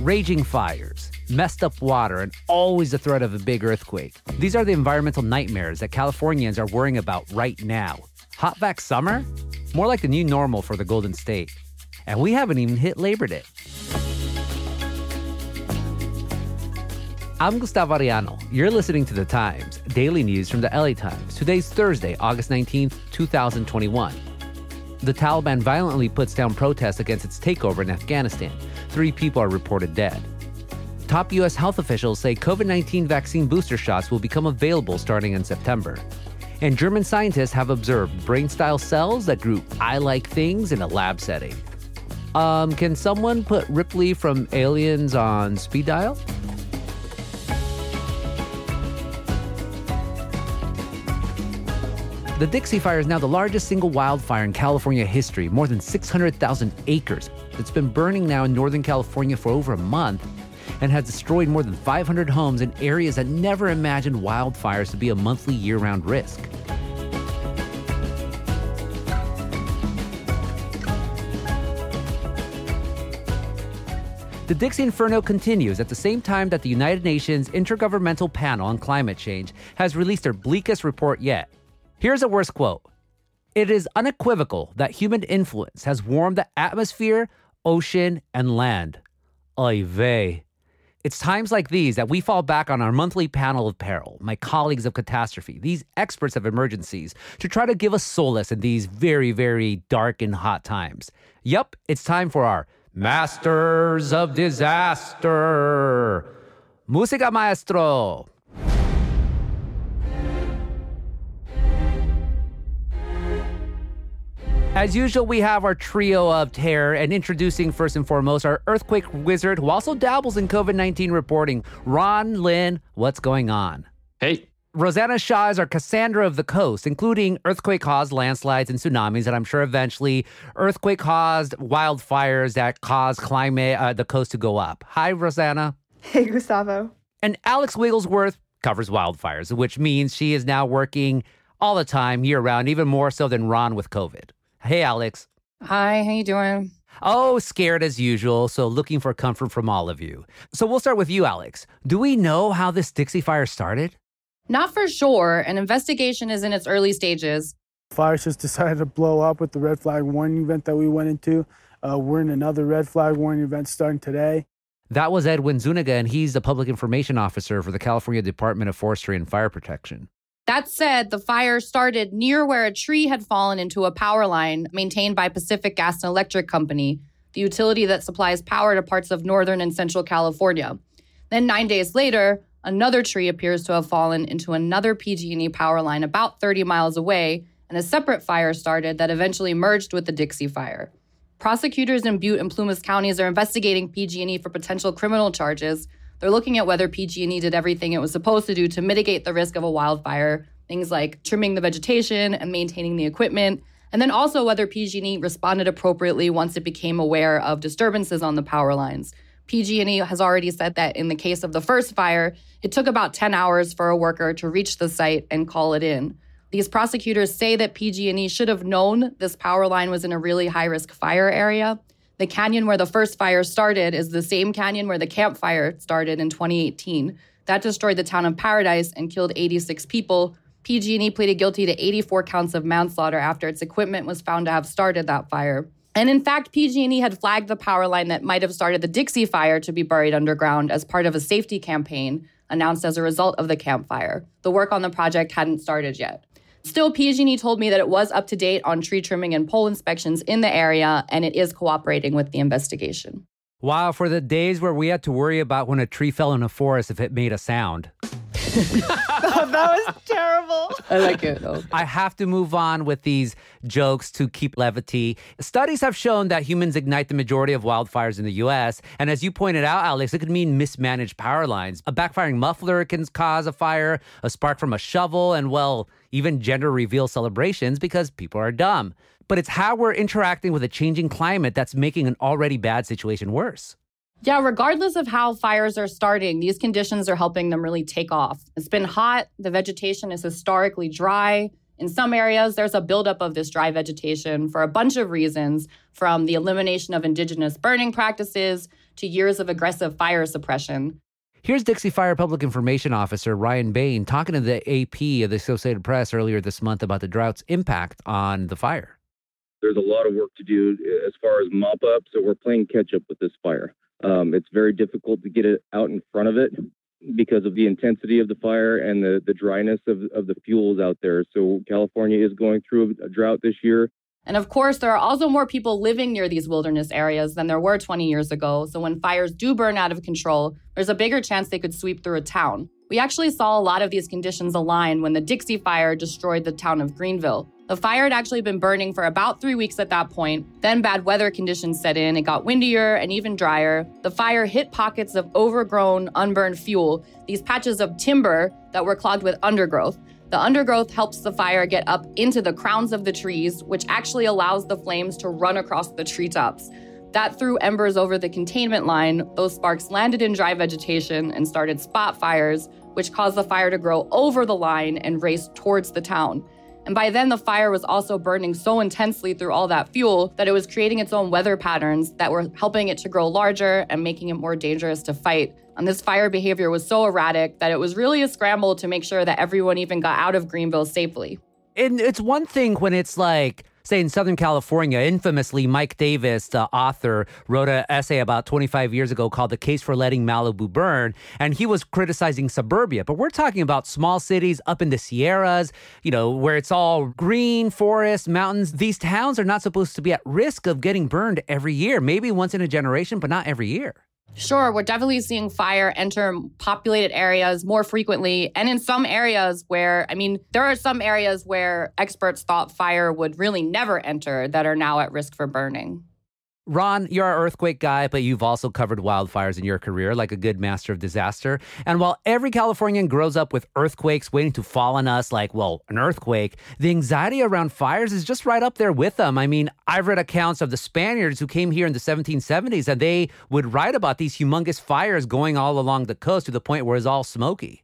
Raging fires, messed up water, and always the threat of a big earthquake. These are the environmental nightmares that Californians are worrying about right now. Hot back summer? More like the new normal for the Golden State. And we haven't even hit Labor Day. I'm Gustavo Arellano. You're listening to The Times, daily news from the LA Times. Today's Thursday, August 19th, 2021. The Taliban violently puts down protests against its takeover in Afghanistan. Three people are reported dead. Top U.S. health officials say COVID 19 vaccine booster shots will become available starting in September. And German scientists have observed brain style cells that grew eye like things in a lab setting. Um, can someone put Ripley from Aliens on speed dial? The Dixie Fire is now the largest single wildfire in California history, more than 600,000 acres. It's been burning now in Northern California for over a month and has destroyed more than 500 homes in areas that never imagined wildfires to be a monthly year round risk. The Dixie Inferno continues at the same time that the United Nations Intergovernmental Panel on Climate Change has released their bleakest report yet. Here's a worse quote It is unequivocal that human influence has warmed the atmosphere, ocean, and land. Oy vey. It's times like these that we fall back on our monthly panel of peril, my colleagues of catastrophe, these experts of emergencies, to try to give us solace in these very, very dark and hot times. Yup, it's time for our Masters of Disaster. Música maestro. As usual, we have our trio of terror and introducing first and foremost our earthquake wizard who also dabbles in COVID 19 reporting, Ron Lin. What's going on? Hey. Rosanna Xia is our Cassandra of the coast, including earthquake caused landslides and tsunamis, and I'm sure eventually earthquake caused wildfires that cause climate, uh, the coast to go up. Hi, Rosanna. Hey, Gustavo. And Alex Wigglesworth covers wildfires, which means she is now working all the time, year round, even more so than Ron with COVID. Hey, Alex. Hi, how you doing? Oh, scared as usual, so looking for comfort from all of you. So we'll start with you, Alex. Do we know how this Dixie fire started? Not for sure. An investigation is in its early stages. Fire just decided to blow up with the red flag warning event that we went into. Uh, we're in another red flag warning event starting today. That was Edwin Zuniga, and he's the public information officer for the California Department of Forestry and Fire Protection. That said, the fire started near where a tree had fallen into a power line maintained by Pacific Gas and Electric Company, the utility that supplies power to parts of northern and central California. Then 9 days later, another tree appears to have fallen into another PG&E power line about 30 miles away, and a separate fire started that eventually merged with the Dixie fire. Prosecutors in Butte and Plumas counties are investigating PG&E for potential criminal charges they're looking at whether PG&E did everything it was supposed to do to mitigate the risk of a wildfire, things like trimming the vegetation and maintaining the equipment, and then also whether PG&E responded appropriately once it became aware of disturbances on the power lines. PG&E has already said that in the case of the first fire, it took about 10 hours for a worker to reach the site and call it in. These prosecutors say that PG&E should have known this power line was in a really high-risk fire area the canyon where the first fire started is the same canyon where the Camp Fire started in 2018. That destroyed the town of Paradise and killed 86 people. PG&E pleaded guilty to 84 counts of manslaughter after its equipment was found to have started that fire. And in fact, PG&E had flagged the power line that might have started the Dixie Fire to be buried underground as part of a safety campaign announced as a result of the Camp Fire. The work on the project hadn't started yet. Still, PG&E told me that it was up to date on tree trimming and pole inspections in the area, and it is cooperating with the investigation. Wow, for the days where we had to worry about when a tree fell in a forest if it made a sound. oh, that was terrible. I like it. Though. I have to move on with these jokes to keep levity. Studies have shown that humans ignite the majority of wildfires in the US. And as you pointed out, Alex, it could mean mismanaged power lines. A backfiring muffler can cause a fire, a spark from a shovel, and well, even gender reveal celebrations because people are dumb. But it's how we're interacting with a changing climate that's making an already bad situation worse. Yeah, regardless of how fires are starting, these conditions are helping them really take off. It's been hot, the vegetation is historically dry. In some areas, there's a buildup of this dry vegetation for a bunch of reasons, from the elimination of indigenous burning practices to years of aggressive fire suppression. Here's Dixie Fire Public Information Officer Ryan Bain talking to the AP of the Associated Press earlier this month about the drought's impact on the fire. There's a lot of work to do as far as mop up, so we're playing catch up with this fire. Um, it's very difficult to get it out in front of it because of the intensity of the fire and the, the dryness of, of the fuels out there. So California is going through a drought this year. And of course, there are also more people living near these wilderness areas than there were 20 years ago. So when fires do burn out of control, there's a bigger chance they could sweep through a town. We actually saw a lot of these conditions align when the Dixie Fire destroyed the town of Greenville. The fire had actually been burning for about three weeks at that point. Then bad weather conditions set in. It got windier and even drier. The fire hit pockets of overgrown, unburned fuel, these patches of timber that were clogged with undergrowth. The undergrowth helps the fire get up into the crowns of the trees, which actually allows the flames to run across the treetops. That threw embers over the containment line. Those sparks landed in dry vegetation and started spot fires, which caused the fire to grow over the line and race towards the town. And by then, the fire was also burning so intensely through all that fuel that it was creating its own weather patterns that were helping it to grow larger and making it more dangerous to fight. And this fire behavior was so erratic that it was really a scramble to make sure that everyone even got out of Greenville safely. And it's one thing when it's like, say in Southern California, infamously, Mike Davis, the author, wrote an essay about 25 years ago called The Case for Letting Malibu Burn. And he was criticizing suburbia. But we're talking about small cities up in the Sierras, you know, where it's all green, forest, mountains. These towns are not supposed to be at risk of getting burned every year, maybe once in a generation, but not every year. Sure, we're definitely seeing fire enter populated areas more frequently. And in some areas where, I mean, there are some areas where experts thought fire would really never enter that are now at risk for burning. Ron, you're an earthquake guy, but you've also covered wildfires in your career like a good master of disaster. And while every Californian grows up with earthquakes waiting to fall on us, like, well, an earthquake, the anxiety around fires is just right up there with them. I mean, I've read accounts of the Spaniards who came here in the 1770s and they would write about these humongous fires going all along the coast to the point where it's all smoky.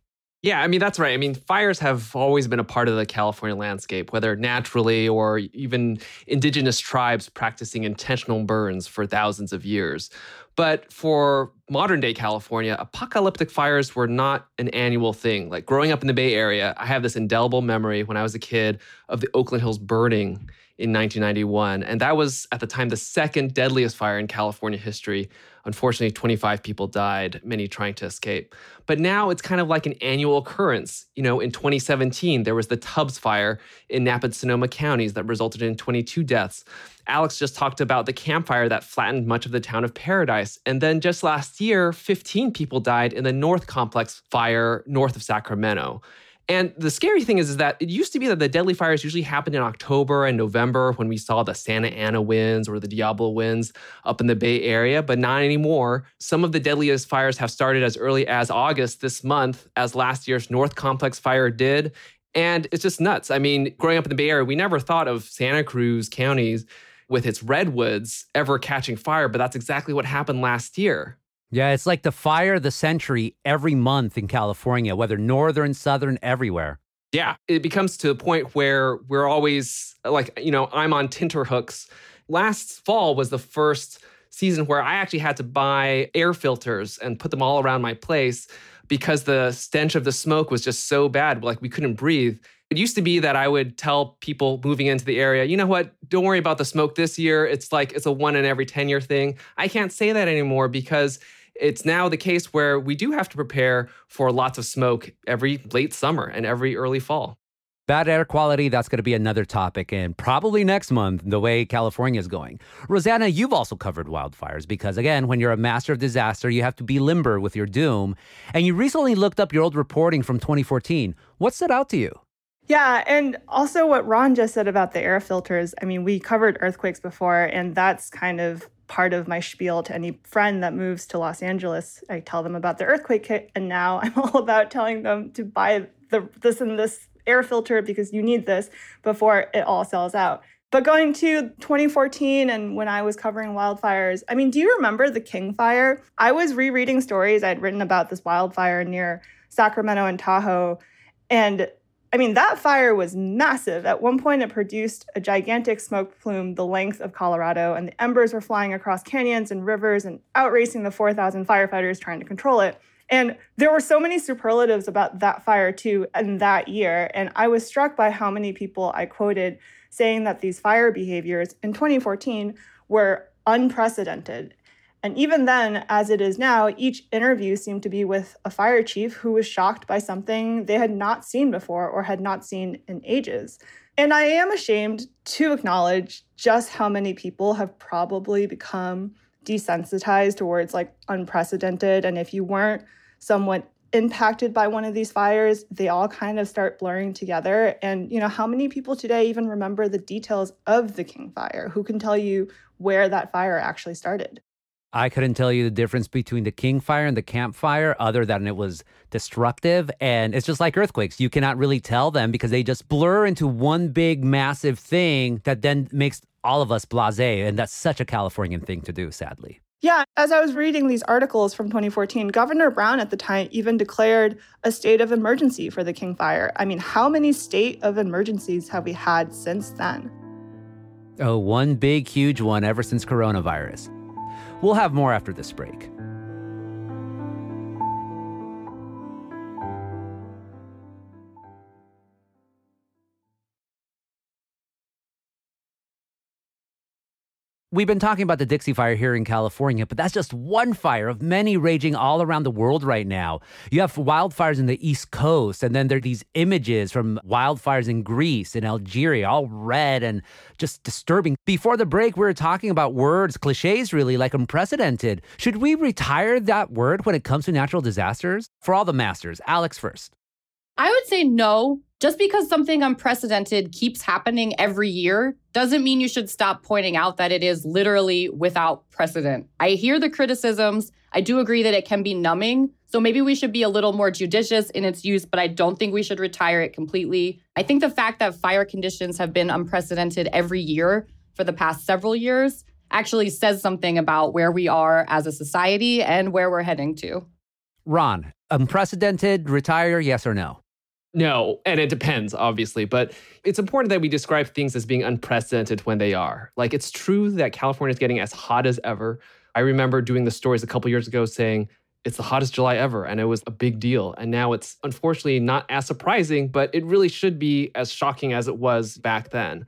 Yeah, I mean, that's right. I mean, fires have always been a part of the California landscape, whether naturally or even indigenous tribes practicing intentional burns for thousands of years. But for modern day California, apocalyptic fires were not an annual thing. Like growing up in the Bay Area, I have this indelible memory when I was a kid of the Oakland Hills burning in 1991. And that was at the time the second deadliest fire in California history. Unfortunately, 25 people died, many trying to escape. But now it's kind of like an annual occurrence. You know, in 2017, there was the Tubbs fire in Napa and Sonoma counties that resulted in 22 deaths. Alex just talked about the Camp Fire that flattened much of the town of Paradise. And then just last year, 15 people died in the North Complex fire north of Sacramento. And the scary thing is, is that it used to be that the deadly fires usually happened in October and November when we saw the Santa Ana winds or the Diablo winds up in the Bay Area, but not anymore. Some of the deadliest fires have started as early as August this month, as last year's North Complex fire did. And it's just nuts. I mean, growing up in the Bay Area, we never thought of Santa Cruz counties with its redwoods ever catching fire, but that's exactly what happened last year. Yeah, it's like the fire of the century every month in California, whether northern, southern, everywhere. Yeah, it becomes to a point where we're always like, you know, I'm on Tinterhooks. Last fall was the first season where I actually had to buy air filters and put them all around my place because the stench of the smoke was just so bad. Like we couldn't breathe. It used to be that I would tell people moving into the area, you know what, don't worry about the smoke this year. It's like it's a one in every 10 year thing. I can't say that anymore because it's now the case where we do have to prepare for lots of smoke every late summer and every early fall. Bad air quality, that's going to be another topic, and probably next month, the way California is going. Rosanna, you've also covered wildfires because, again, when you're a master of disaster, you have to be limber with your doom. And you recently looked up your old reporting from 2014. What stood out to you? Yeah, and also what Ron just said about the air filters. I mean, we covered earthquakes before, and that's kind of part of my spiel to any friend that moves to Los Angeles. I tell them about the earthquake kit, and now I'm all about telling them to buy the this and this air filter because you need this before it all sells out. But going to 2014 and when I was covering wildfires, I mean, do you remember the King Fire? I was rereading stories I'd written about this wildfire near Sacramento and Tahoe, and I mean, that fire was massive. At one point, it produced a gigantic smoke plume the length of Colorado, and the embers were flying across canyons and rivers and outracing the 4,000 firefighters trying to control it. And there were so many superlatives about that fire, too, in that year. And I was struck by how many people I quoted saying that these fire behaviors in 2014 were unprecedented and even then, as it is now, each interview seemed to be with a fire chief who was shocked by something they had not seen before or had not seen in ages. And I am ashamed to acknowledge just how many people have probably become desensitized towards like unprecedented. And if you weren't somewhat impacted by one of these fires, they all kind of start blurring together. And, you know, how many people today even remember the details of the King Fire? Who can tell you where that fire actually started? I couldn't tell you the difference between the King Fire and the Camp Fire other than it was destructive. And it's just like earthquakes. You cannot really tell them because they just blur into one big, massive thing that then makes all of us blase. And that's such a Californian thing to do, sadly. Yeah, as I was reading these articles from 2014, Governor Brown at the time even declared a state of emergency for the King Fire. I mean, how many state of emergencies have we had since then? Oh, one big, huge one ever since coronavirus. We'll have more after this break. We've been talking about the Dixie Fire here in California, but that's just one fire of many raging all around the world right now. You have wildfires in the East Coast, and then there are these images from wildfires in Greece and Algeria, all red and just disturbing. Before the break, we were talking about words, cliches really, like unprecedented. Should we retire that word when it comes to natural disasters? For all the masters, Alex first. I would say no. Just because something unprecedented keeps happening every year doesn't mean you should stop pointing out that it is literally without precedent. I hear the criticisms. I do agree that it can be numbing. So maybe we should be a little more judicious in its use, but I don't think we should retire it completely. I think the fact that fire conditions have been unprecedented every year for the past several years actually says something about where we are as a society and where we're heading to. Ron, unprecedented, retire, yes or no? No, and it depends, obviously, but it's important that we describe things as being unprecedented when they are. Like, it's true that California is getting as hot as ever. I remember doing the stories a couple years ago saying it's the hottest July ever, and it was a big deal. And now it's unfortunately not as surprising, but it really should be as shocking as it was back then.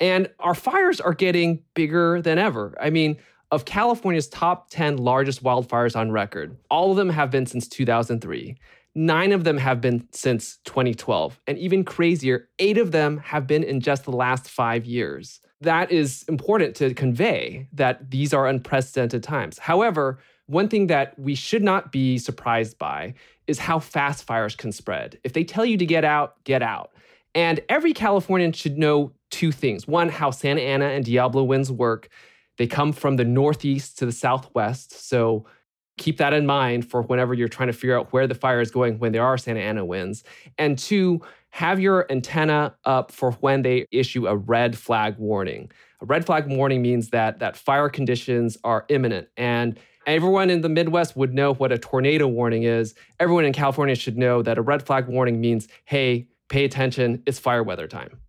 And our fires are getting bigger than ever. I mean, of California's top 10 largest wildfires on record, all of them have been since 2003. Nine of them have been since 2012. And even crazier, eight of them have been in just the last five years. That is important to convey that these are unprecedented times. However, one thing that we should not be surprised by is how fast fires can spread. If they tell you to get out, get out. And every Californian should know two things. One, how Santa Ana and Diablo winds work. They come from the northeast to the southwest. So keep that in mind for whenever you're trying to figure out where the fire is going when there are Santa Ana winds. And two, have your antenna up for when they issue a red flag warning. A red flag warning means that that fire conditions are imminent and everyone in the Midwest would know what a tornado warning is. Everyone in California should know that a red flag warning means, "Hey, pay attention, it's fire weather time."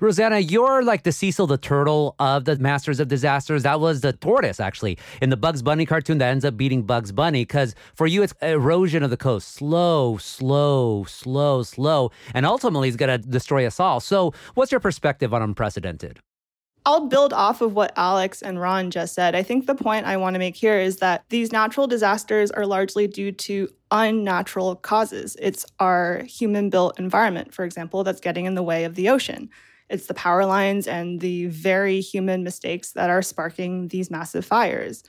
Rosanna, you're like the Cecil the turtle of the Masters of Disasters. That was the tortoise, actually, in the Bugs Bunny cartoon that ends up beating Bugs Bunny. Because for you, it's erosion of the coast. Slow, slow, slow, slow. And ultimately, it's going to destroy us all. So, what's your perspective on unprecedented? I'll build off of what Alex and Ron just said. I think the point I want to make here is that these natural disasters are largely due to unnatural causes. It's our human built environment, for example, that's getting in the way of the ocean. It's the power lines and the very human mistakes that are sparking these massive fires.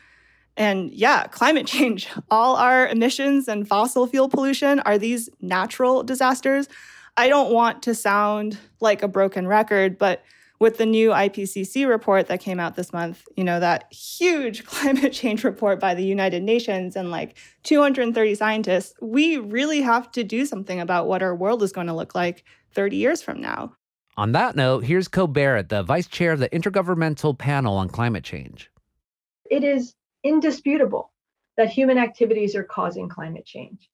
And yeah, climate change, all our emissions and fossil fuel pollution are these natural disasters. I don't want to sound like a broken record, but with the new IPCC report that came out this month, you know, that huge climate change report by the United Nations and like 230 scientists, we really have to do something about what our world is going to look like 30 years from now. On that note, here's Ko Barrett, the vice chair of the Intergovernmental Panel on Climate Change. It is indisputable that human activities are causing climate change.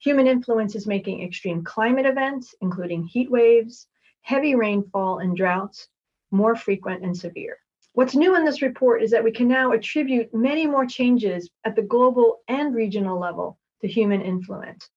Human influence is making extreme climate events, including heat waves, heavy rainfall, and droughts, more frequent and severe. What's new in this report is that we can now attribute many more changes at the global and regional level to human influence.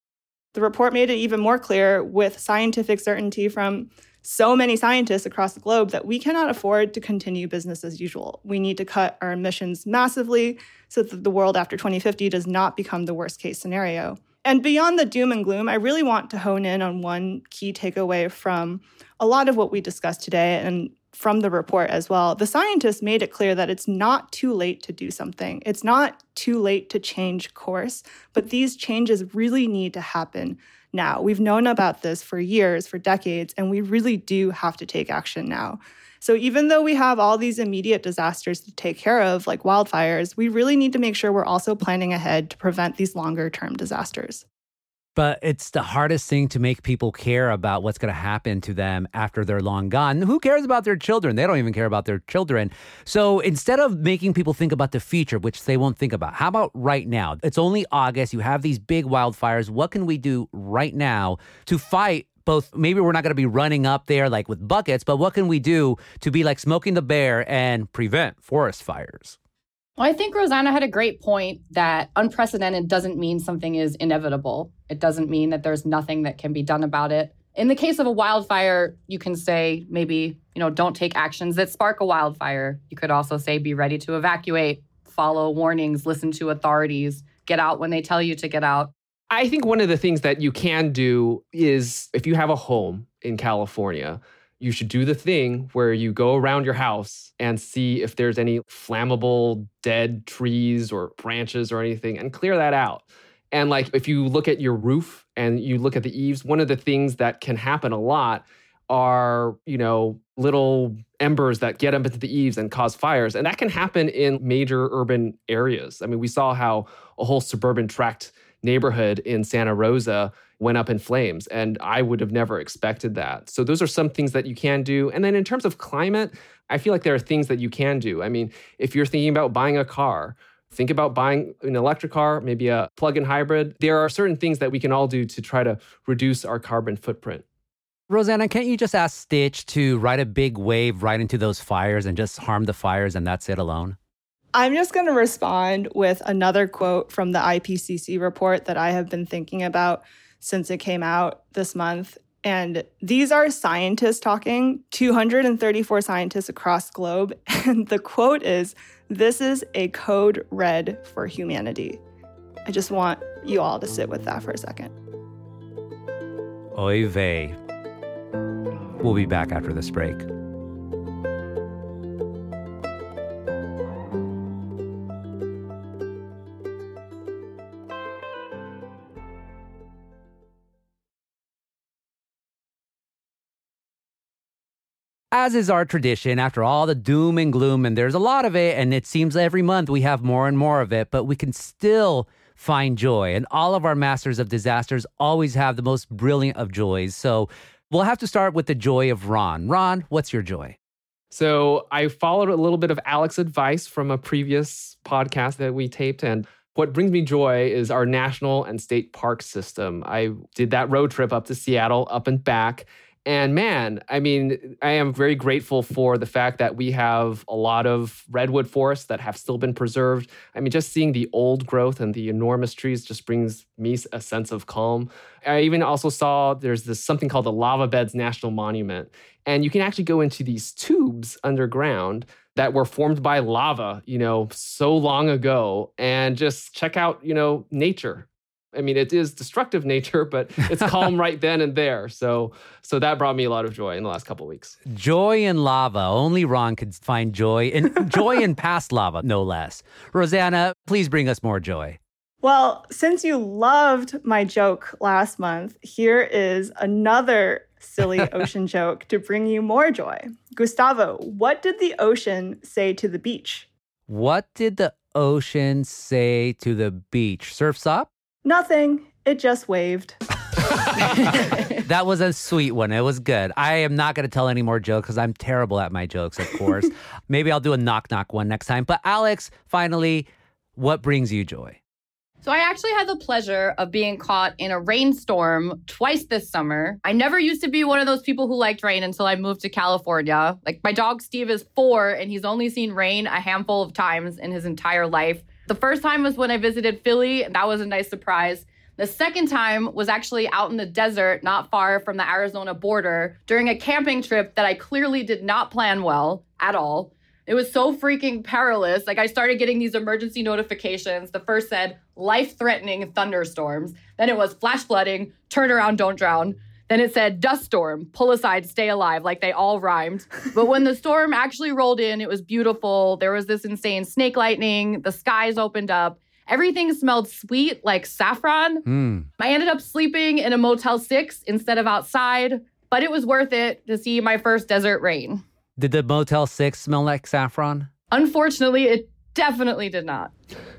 The report made it even more clear with scientific certainty from so many scientists across the globe that we cannot afford to continue business as usual. We need to cut our emissions massively so that the world after 2050 does not become the worst case scenario. And beyond the doom and gloom, I really want to hone in on one key takeaway from a lot of what we discussed today and from the report as well. The scientists made it clear that it's not too late to do something. It's not too late to change course, but these changes really need to happen now. We've known about this for years, for decades, and we really do have to take action now. So even though we have all these immediate disasters to take care of, like wildfires, we really need to make sure we're also planning ahead to prevent these longer term disasters but it's the hardest thing to make people care about what's going to happen to them after they're long gone. Who cares about their children? They don't even care about their children. So instead of making people think about the future, which they won't think about, how about right now? It's only August. You have these big wildfires. What can we do right now to fight? Both, maybe we're not going to be running up there like with buckets, but what can we do to be like Smokey the Bear and prevent forest fires? Well, I think Rosanna had a great point that unprecedented doesn't mean something is inevitable. It doesn't mean that there's nothing that can be done about it. In the case of a wildfire, you can say maybe, you know, don't take actions that spark a wildfire. You could also say be ready to evacuate, follow warnings, listen to authorities, get out when they tell you to get out. I think one of the things that you can do is if you have a home in California, you should do the thing where you go around your house and see if there's any flammable dead trees or branches or anything and clear that out. And like if you look at your roof and you look at the eaves, one of the things that can happen a lot are, you know, little embers that get up into the eaves and cause fires. And that can happen in major urban areas. I mean, we saw how a whole suburban tract neighborhood in Santa Rosa went up in flames. And I would have never expected that. So, those are some things that you can do. And then, in terms of climate, I feel like there are things that you can do. I mean, if you're thinking about buying a car, think about buying an electric car, maybe a plug in hybrid. There are certain things that we can all do to try to reduce our carbon footprint. Rosanna, can't you just ask Stitch to ride a big wave right into those fires and just harm the fires and that's it alone? I'm just going to respond with another quote from the IPCC report that I have been thinking about since it came out this month. And these are scientists talking, 234 scientists across globe. And the quote is This is a code red for humanity. I just want you all to sit with that for a second. Oy vey. We'll be back after this break. As is our tradition, after all the doom and gloom, and there's a lot of it, and it seems every month we have more and more of it, but we can still find joy. And all of our masters of disasters always have the most brilliant of joys. So we'll have to start with the joy of Ron. Ron, what's your joy? So I followed a little bit of Alex's advice from a previous podcast that we taped, and what brings me joy is our national and state park system. I did that road trip up to Seattle, up and back, and man, I mean, I am very grateful for the fact that we have a lot of redwood forests that have still been preserved. I mean, just seeing the old growth and the enormous trees just brings me a sense of calm. I even also saw there's this something called the Lava Beds National Monument. And you can actually go into these tubes underground that were formed by lava, you know, so long ago and just check out, you know, nature I mean, it is destructive nature, but it's calm right then and there. So, so that brought me a lot of joy in the last couple weeks. Joy in lava. Only Ron could find joy in joy in past lava, no less. Rosanna, please bring us more joy. Well, since you loved my joke last month, here is another silly ocean joke to bring you more joy. Gustavo, what did the ocean say to the beach? What did the ocean say to the beach? Surf's up? Nothing. It just waved. that was a sweet one. It was good. I am not going to tell any more jokes because I'm terrible at my jokes, of course. Maybe I'll do a knock knock one next time. But Alex, finally, what brings you joy? So I actually had the pleasure of being caught in a rainstorm twice this summer. I never used to be one of those people who liked rain until I moved to California. Like my dog Steve is 4 and he's only seen rain a handful of times in his entire life. The first time was when I visited Philly, and that was a nice surprise. The second time was actually out in the desert, not far from the Arizona border, during a camping trip that I clearly did not plan well at all. It was so freaking perilous. Like, I started getting these emergency notifications. The first said life threatening thunderstorms. Then it was flash flooding, turn around, don't drown. Then it said dust storm, pull aside, stay alive. Like they all rhymed. But when the storm actually rolled in, it was beautiful. There was this insane snake lightning. The skies opened up. Everything smelled sweet, like saffron. Mm. I ended up sleeping in a Motel 6 instead of outside, but it was worth it to see my first desert rain. Did the Motel 6 smell like saffron? Unfortunately, it definitely did not.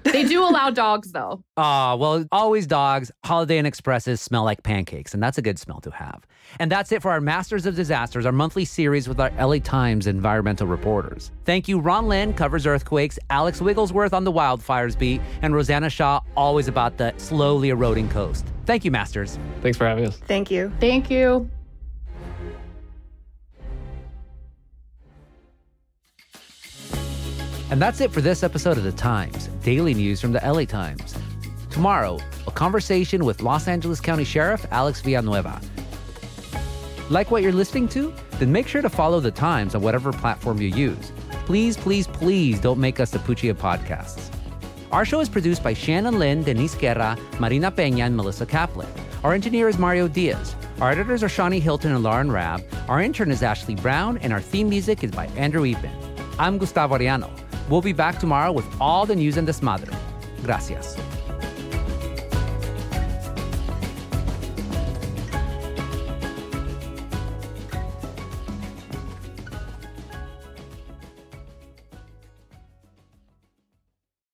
They do allow dogs, though. Ah, well, always dogs. Holiday Inn Expresses smell like pancakes, and that's a good smell to have. And that's it for our Masters of Disasters, our monthly series with our LA Times environmental reporters. Thank you, Ron Lin, covers earthquakes, Alex Wigglesworth on the wildfires beat, and Rosanna Xia, always about the slowly eroding coast. Thank you, Masters. Thanks for having us. Thank you. Thank you. And that's it for this episode of The Times, daily news from the LA Times. Tomorrow, a conversation with Los Angeles County Sheriff Alex Villanueva. Like what you're listening to? Then make sure to follow The Times on whatever platform you use. Please, please, please don't make us the Puccia podcasts. Our show is produced by Shannon Lin, Denise Guerra, Marina Peña, and Melissa Kaplan. Our engineer is Mario Diaz. Our editors are Shani Hilton and Lauren Raab. Our intern is Ashley Brown, and our theme music is by Andrew Eapen. I'm Gustavo Arellano. We'll be back tomorrow with all the news and desmadre. Gracias.